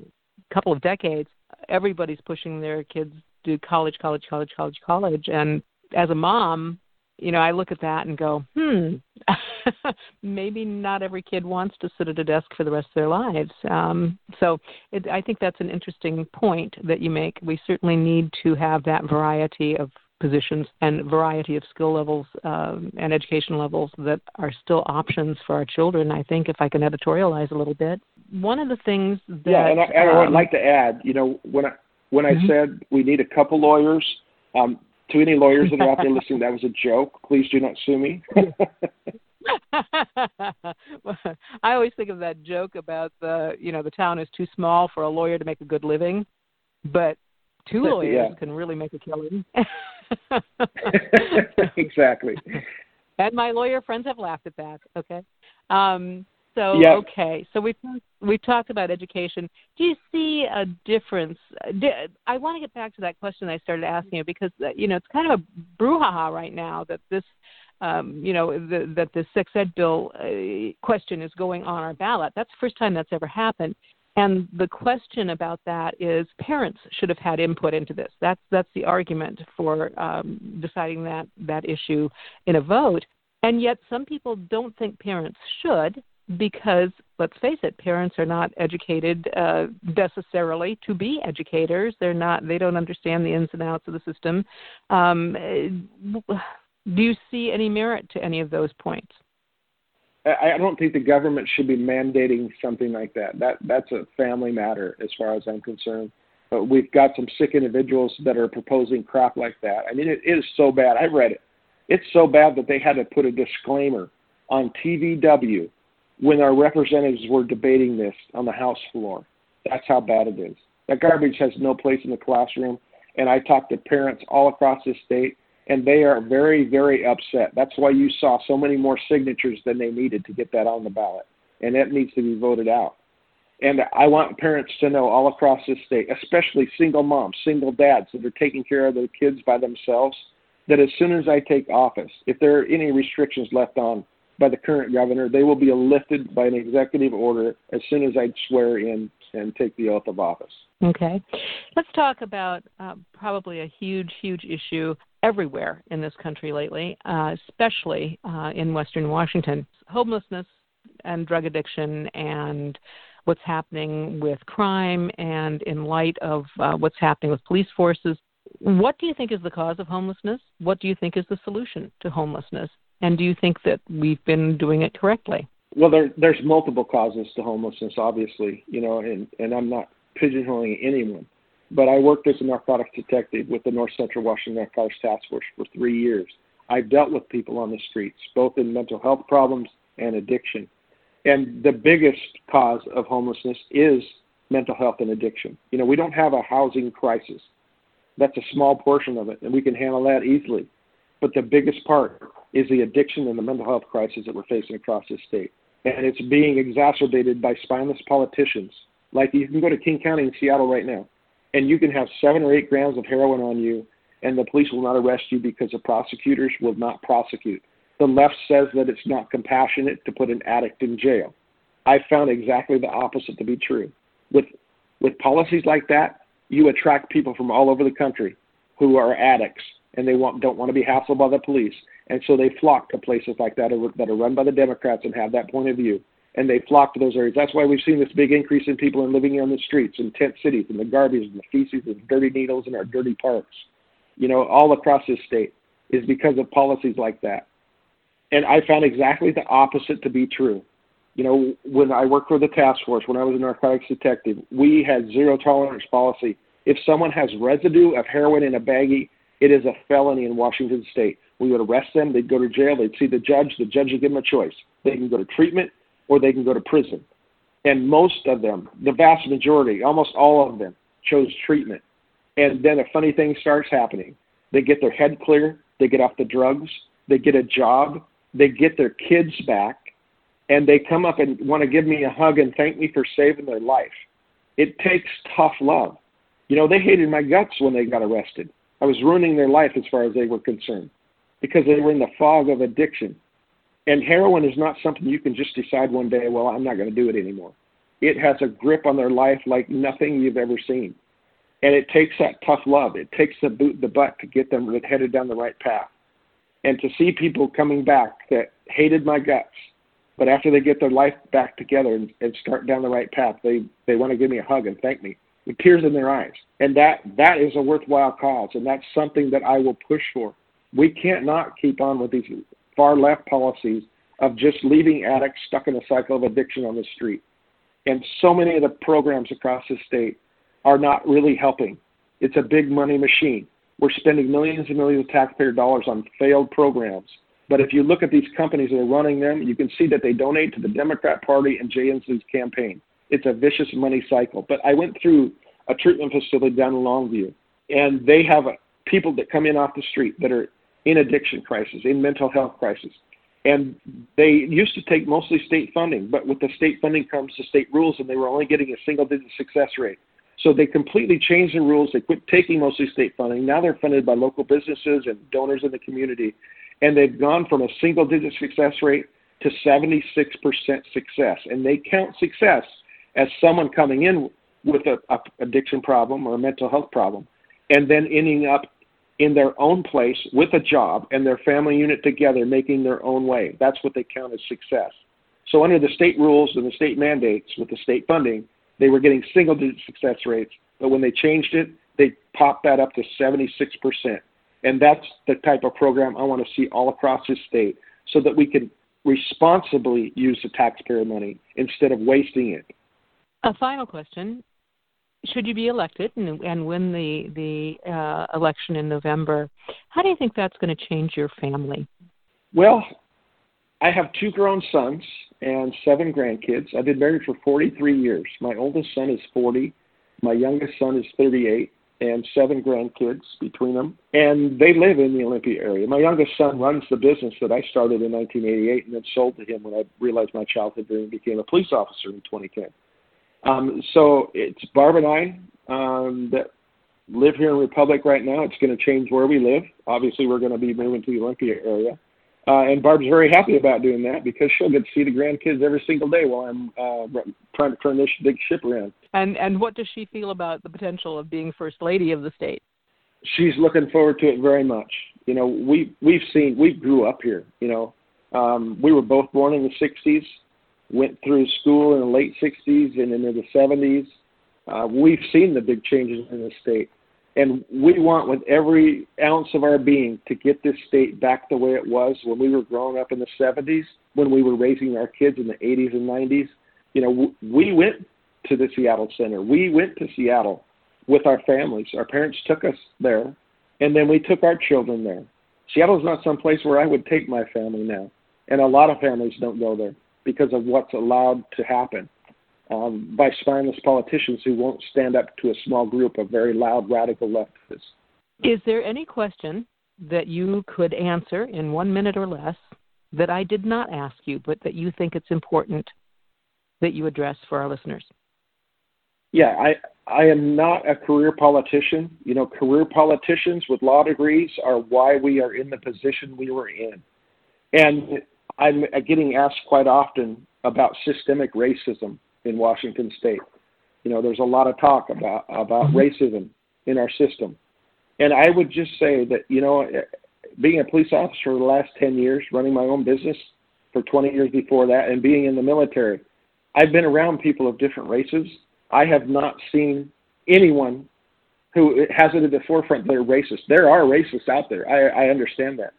couple of decades, everybody's pushing their kids to college, college, college, college, college, and as a mom, you know, I look at that and go, hmm, maybe not every kid wants to sit at a desk for the rest of their lives. Um, so it, I think that's an interesting point that you make. We certainly need to have that variety of positions and variety of skill levels um, and education levels that are still options for our children. I think if I can editorialize a little bit, one of the things that yeah, and I, and I would um, like to add, you know, when I when I mm-hmm. said we need a couple lawyers, um, to any lawyers that are out there listening, that was a joke. Please do not sue me. I always think of that joke about the you know the town is too small for a lawyer to make a good living, but two lawyers yeah. can really make a killing. exactly. And my lawyer friends have laughed at that. Okay. Um, so yep. okay, so we we talked about education. Do you see a difference? I want to get back to that question I started asking you because uh, you know it's kind of a brouhaha right now that this um, you know the, that the sex ed bill uh, question is going on our ballot. That's the first time that's ever happened. And the question about that is parents should have had input into this. That's that's the argument for um, deciding that that issue in a vote. And yet, some people don't think parents should because let's face it parents are not educated uh, necessarily to be educators they're not they don't understand the ins and outs of the system um, do you see any merit to any of those points I don't think the government should be mandating something like that. That that's a family matter, as far as I'm concerned. But we've got some sick individuals that are proposing crap like that. I mean, it, it is so bad. I read it. It's so bad that they had to put a disclaimer on TVW when our representatives were debating this on the House floor. That's how bad it is. That garbage has no place in the classroom. And I talked to parents all across the state, and they are very, very upset. That's why you saw so many more signatures than they needed to get that on the ballot. And that needs to be voted out. And I want parents to know all across the state, especially single moms, single dads that are taking care of their kids by themselves, that as soon as I take office, if there are any restrictions left on by the current governor. They will be lifted by an executive order as soon as I swear in and take the oath of office. Okay. Let's talk about uh, probably a huge, huge issue everywhere in this country lately, uh, especially uh, in Western Washington homelessness and drug addiction and what's happening with crime and in light of uh, what's happening with police forces. What do you think is the cause of homelessness? What do you think is the solution to homelessness? And do you think that we've been doing it correctly? Well, there, there's multiple causes to homelessness, obviously, you know, and, and I'm not pigeonholing anyone. But I worked as a narcotics detective with the North Central Washington Narcotics Task Force for three years. I've dealt with people on the streets, both in mental health problems and addiction. And the biggest cause of homelessness is mental health and addiction. You know, we don't have a housing crisis. That's a small portion of it, and we can handle that easily. But the biggest part is the addiction and the mental health crisis that we're facing across this state. And it's being exacerbated by spineless politicians. Like you can go to King County in Seattle right now, and you can have seven or eight grams of heroin on you, and the police will not arrest you because the prosecutors will not prosecute. The left says that it's not compassionate to put an addict in jail. I found exactly the opposite to be true. With with policies like that, you attract people from all over the country who are addicts and they want, don't want to be hassled by the police. And so they flock to places like that that are run by the Democrats and have that point of view. And they flock to those areas. That's why we've seen this big increase in people in living on the streets, in tent cities, in the garbage, and the feces, and dirty needles in our dirty parks. You know, all across this state is because of policies like that. And I found exactly the opposite to be true. You know, when I worked for the task force, when I was a narcotics detective, we had zero tolerance policy. If someone has residue of heroin in a baggie, it is a felony in Washington state. We would arrest them, they'd go to jail, they'd see the judge, the judge would give them a choice. They can go to treatment or they can go to prison. And most of them, the vast majority, almost all of them, chose treatment. And then a funny thing starts happening. They get their head clear, they get off the drugs, they get a job, they get their kids back, and they come up and want to give me a hug and thank me for saving their life. It takes tough love. You know, they hated my guts when they got arrested. I was ruining their life as far as they were concerned because they were in the fog of addiction. And heroin is not something you can just decide one day, well, I'm not going to do it anymore. It has a grip on their life like nothing you've ever seen. And it takes that tough love. It takes the boot the butt to get them headed down the right path. And to see people coming back that hated my guts, but after they get their life back together and, and start down the right path, they, they want to give me a hug and thank me with tears in their eyes. And that that is a worthwhile cause, and that's something that I will push for. We can't not keep on with these far left policies of just leaving addicts stuck in a cycle of addiction on the street. And so many of the programs across the state are not really helping. It's a big money machine. We're spending millions and millions of taxpayer dollars on failed programs. But if you look at these companies that are running them, you can see that they donate to the Democrat Party and Jay Inslee's campaign. It's a vicious money cycle. But I went through a treatment facility down in Longview, and they have people that come in off the street that are in addiction crisis, in mental health crisis. And they used to take mostly state funding, but with the state funding comes the state rules, and they were only getting a single digit success rate. So they completely changed the rules. They quit taking mostly state funding. Now they're funded by local businesses and donors in the community. And they've gone from a single digit success rate to 76% success. And they count success as someone coming in with a, a addiction problem or a mental health problem and then ending up in their own place with a job and their family unit together making their own way. That's what they count as success. So under the state rules and the state mandates with the state funding, they were getting single digit success rates, but when they changed it, they popped that up to 76%. And that's the type of program I want to see all across this state so that we can responsibly use the taxpayer money instead of wasting it. A final question should you be elected and, and win the the uh, election in November, how do you think that's going to change your family? Well, I have two grown sons and seven grandkids. I've been married for 43 years. My oldest son is 40. My youngest son is 38 and seven grandkids between them. And they live in the Olympia area. My youngest son runs the business that I started in 1988 and then sold to him when I realized my childhood dream became a police officer in 2010. Um, so it's Barb and I um, that live here in Republic right now. It's going to change where we live. Obviously, we're going to be moving to the Olympia area. Uh, and Barb's very happy about doing that because she'll get to see the grandkids every single day while I'm uh, trying to turn this big ship around. And and what does she feel about the potential of being first lady of the state? She's looking forward to it very much. You know, we we've seen we grew up here. You know, um, we were both born in the '60s went through school in the late 60s and into the 70s. Uh, we've seen the big changes in the state. And we want, with every ounce of our being, to get this state back the way it was when we were growing up in the 70s, when we were raising our kids in the 80s and 90s. You know, we went to the Seattle Center. We went to Seattle with our families. Our parents took us there, and then we took our children there. Seattle's not some place where I would take my family now, and a lot of families don't go there because of what's allowed to happen um, by spineless politicians who won't stand up to a small group of very loud radical leftists. Is there any question that you could answer in one minute or less that I did not ask you, but that you think it's important that you address for our listeners? Yeah, I I am not a career politician. You know, career politicians with law degrees are why we are in the position we were in. And I'm uh, getting asked quite often about systemic racism in Washington State. You know, there's a lot of talk about about mm-hmm. racism in our system, and I would just say that you know, uh, being a police officer for the last 10 years, running my own business for 20 years before that, and being in the military, I've been around people of different races. I have not seen anyone who uh, has it at the forefront that are racist. There are racists out there. I, I understand that.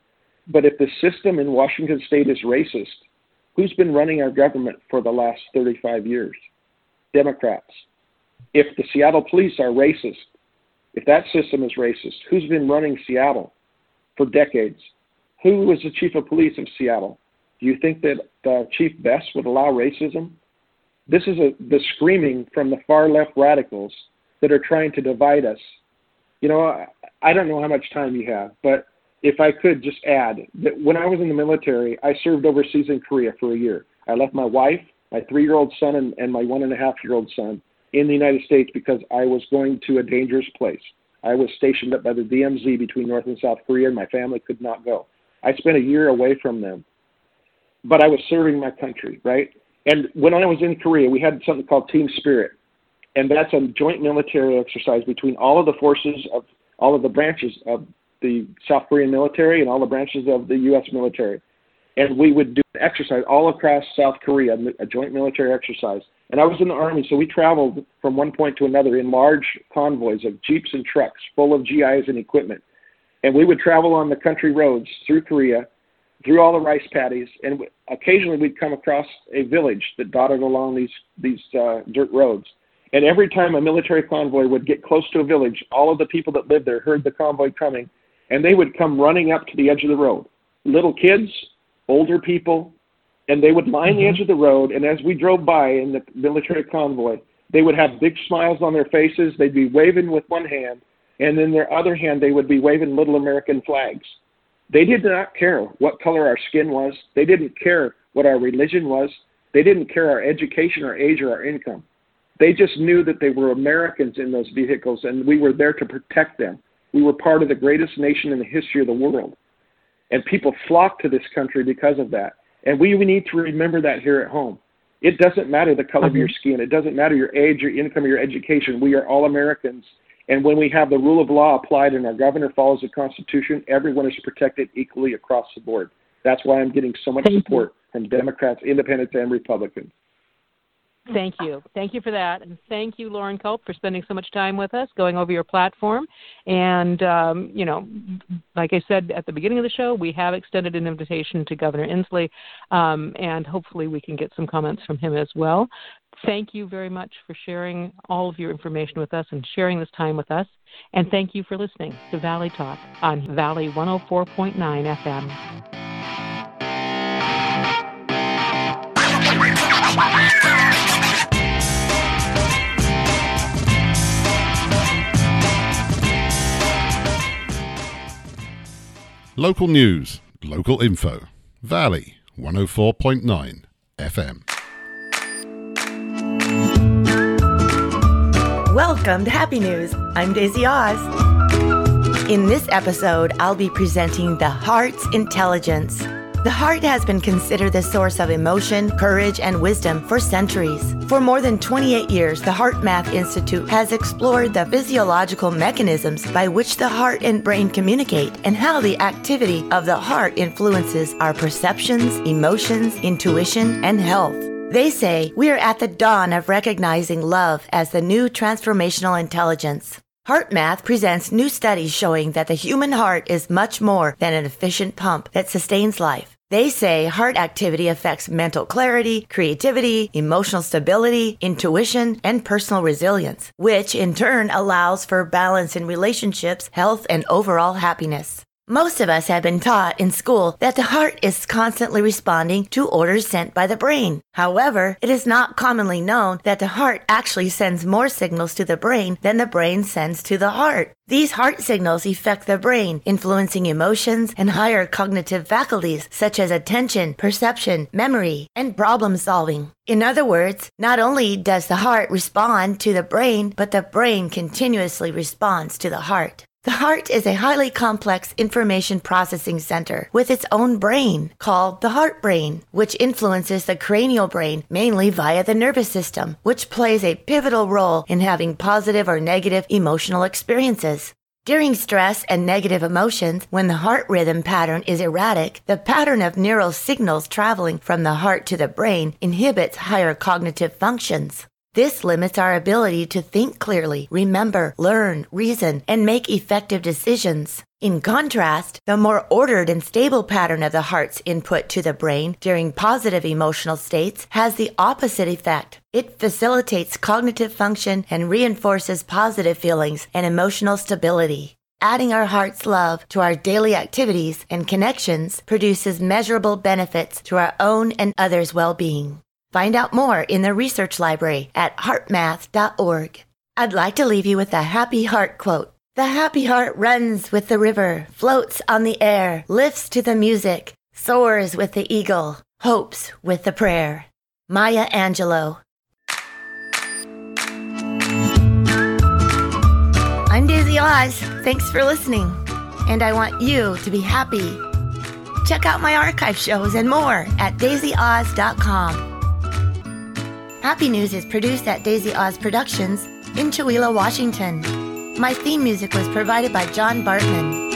But if the system in Washington state is racist, who's been running our government for the last 35 years? Democrats. If the Seattle police are racist, if that system is racist, who's been running Seattle for decades? Who was the chief of police of Seattle? Do you think that uh, Chief Best would allow racism? This is a, the screaming from the far left radicals that are trying to divide us. You know, I, I don't know how much time you have, but if I could just add that when I was in the military, I served overseas in Korea for a year. I left my wife, my three year old son, and, and my one and a half year old son in the United States because I was going to a dangerous place. I was stationed up by the DMZ between North and South Korea, and my family could not go. I spent a year away from them, but I was serving my country, right? And when I was in Korea, we had something called Team Spirit, and that's a joint military exercise between all of the forces of all of the branches of the South Korean military and all the branches of the U.S. military. And we would do an exercise all across South Korea, a joint military exercise. And I was in the Army, so we traveled from one point to another in large convoys of jeeps and trucks full of GIs and equipment. And we would travel on the country roads through Korea, through all the rice paddies, and occasionally we'd come across a village that dotted along these these uh, dirt roads. And every time a military convoy would get close to a village, all of the people that lived there heard the convoy coming, and they would come running up to the edge of the road. Little kids, older people, and they would line mm-hmm. the edge of the road. And as we drove by in the military convoy, they would have big smiles on their faces. They'd be waving with one hand, and in their other hand, they would be waving little American flags. They did not care what color our skin was. They didn't care what our religion was. They didn't care our education, our age, or our income. They just knew that they were Americans in those vehicles, and we were there to protect them. We were part of the greatest nation in the history of the world. And people flocked to this country because of that. And we, we need to remember that here at home. It doesn't matter the color of your mm-hmm. skin. It doesn't matter your age, your income, your education. We are all Americans. And when we have the rule of law applied and our governor follows the Constitution, everyone is protected equally across the board. That's why I'm getting so much support from Democrats, Independents, and Republicans. Thank you. Thank you for that. And thank you, Loren Culp, for spending so much time with us, going over your platform. And, um, you know, like I said at the beginning of the show, we have extended an invitation to Governor Inslee, um, and hopefully we can get some comments from him as well. Thank you very much for sharing all of your information with us and sharing this time with us. And thank you for listening to Valley Talk on Valley 104.9 FM. Local news, local info. Valley 104.9 FM. Welcome to Happy News. I'm Daisy Oz. In this episode, I'll be presenting the heart's intelligence. The heart has been considered the source of emotion, courage, and wisdom for centuries. For more than 28 years, the HeartMath Institute has explored the physiological mechanisms by which the heart and brain communicate and how the activity of the heart influences our perceptions, emotions, intuition, and health. They say we are at the dawn of recognizing love as the new transformational intelligence. HeartMath presents new studies showing that the human heart is much more than an efficient pump that sustains life. They say heart activity affects mental clarity, creativity, emotional stability, intuition, and personal resilience, which in turn allows for balance in relationships, health, and overall happiness. Most of us have been taught in school that the heart is constantly responding to orders sent by the brain. However, it is not commonly known that the heart actually sends more signals to the brain than the brain sends to the heart. These heart signals affect the brain, influencing emotions and higher cognitive faculties such as attention, perception, memory, and problem solving. In other words, not only does the heart respond to the brain, but the brain continuously responds to the heart. The heart is a highly complex information processing center with its own brain called the heart brain, which influences the cranial brain mainly via the nervous system, which plays a pivotal role in having positive or negative emotional experiences. During stress and negative emotions, when the heart rhythm pattern is erratic, the pattern of neural signals traveling from the heart to the brain inhibits higher cognitive functions. This limits our ability to think clearly, remember, learn, reason, and make effective decisions. In contrast, the more ordered and stable pattern of the heart's input to the brain during positive emotional states has the opposite effect. It facilitates cognitive function and reinforces positive feelings and emotional stability. Adding our heart's love to our daily activities and connections produces measurable benefits to our own and others' well being. Find out more in the research library at heartmath.org. I'd like to leave you with a happy heart quote. The happy heart runs with the river, floats on the air, lifts to the music, soars with the eagle, hopes with the prayer. Maya Angelou. I'm Daisy Oz. Thanks for listening. And I want you to be happy. Check out my archive shows and more at daisyoz.com. Happy News is produced at Daisy Oz Productions in Chewelah, Washington. My theme music was provided by John Bartmann.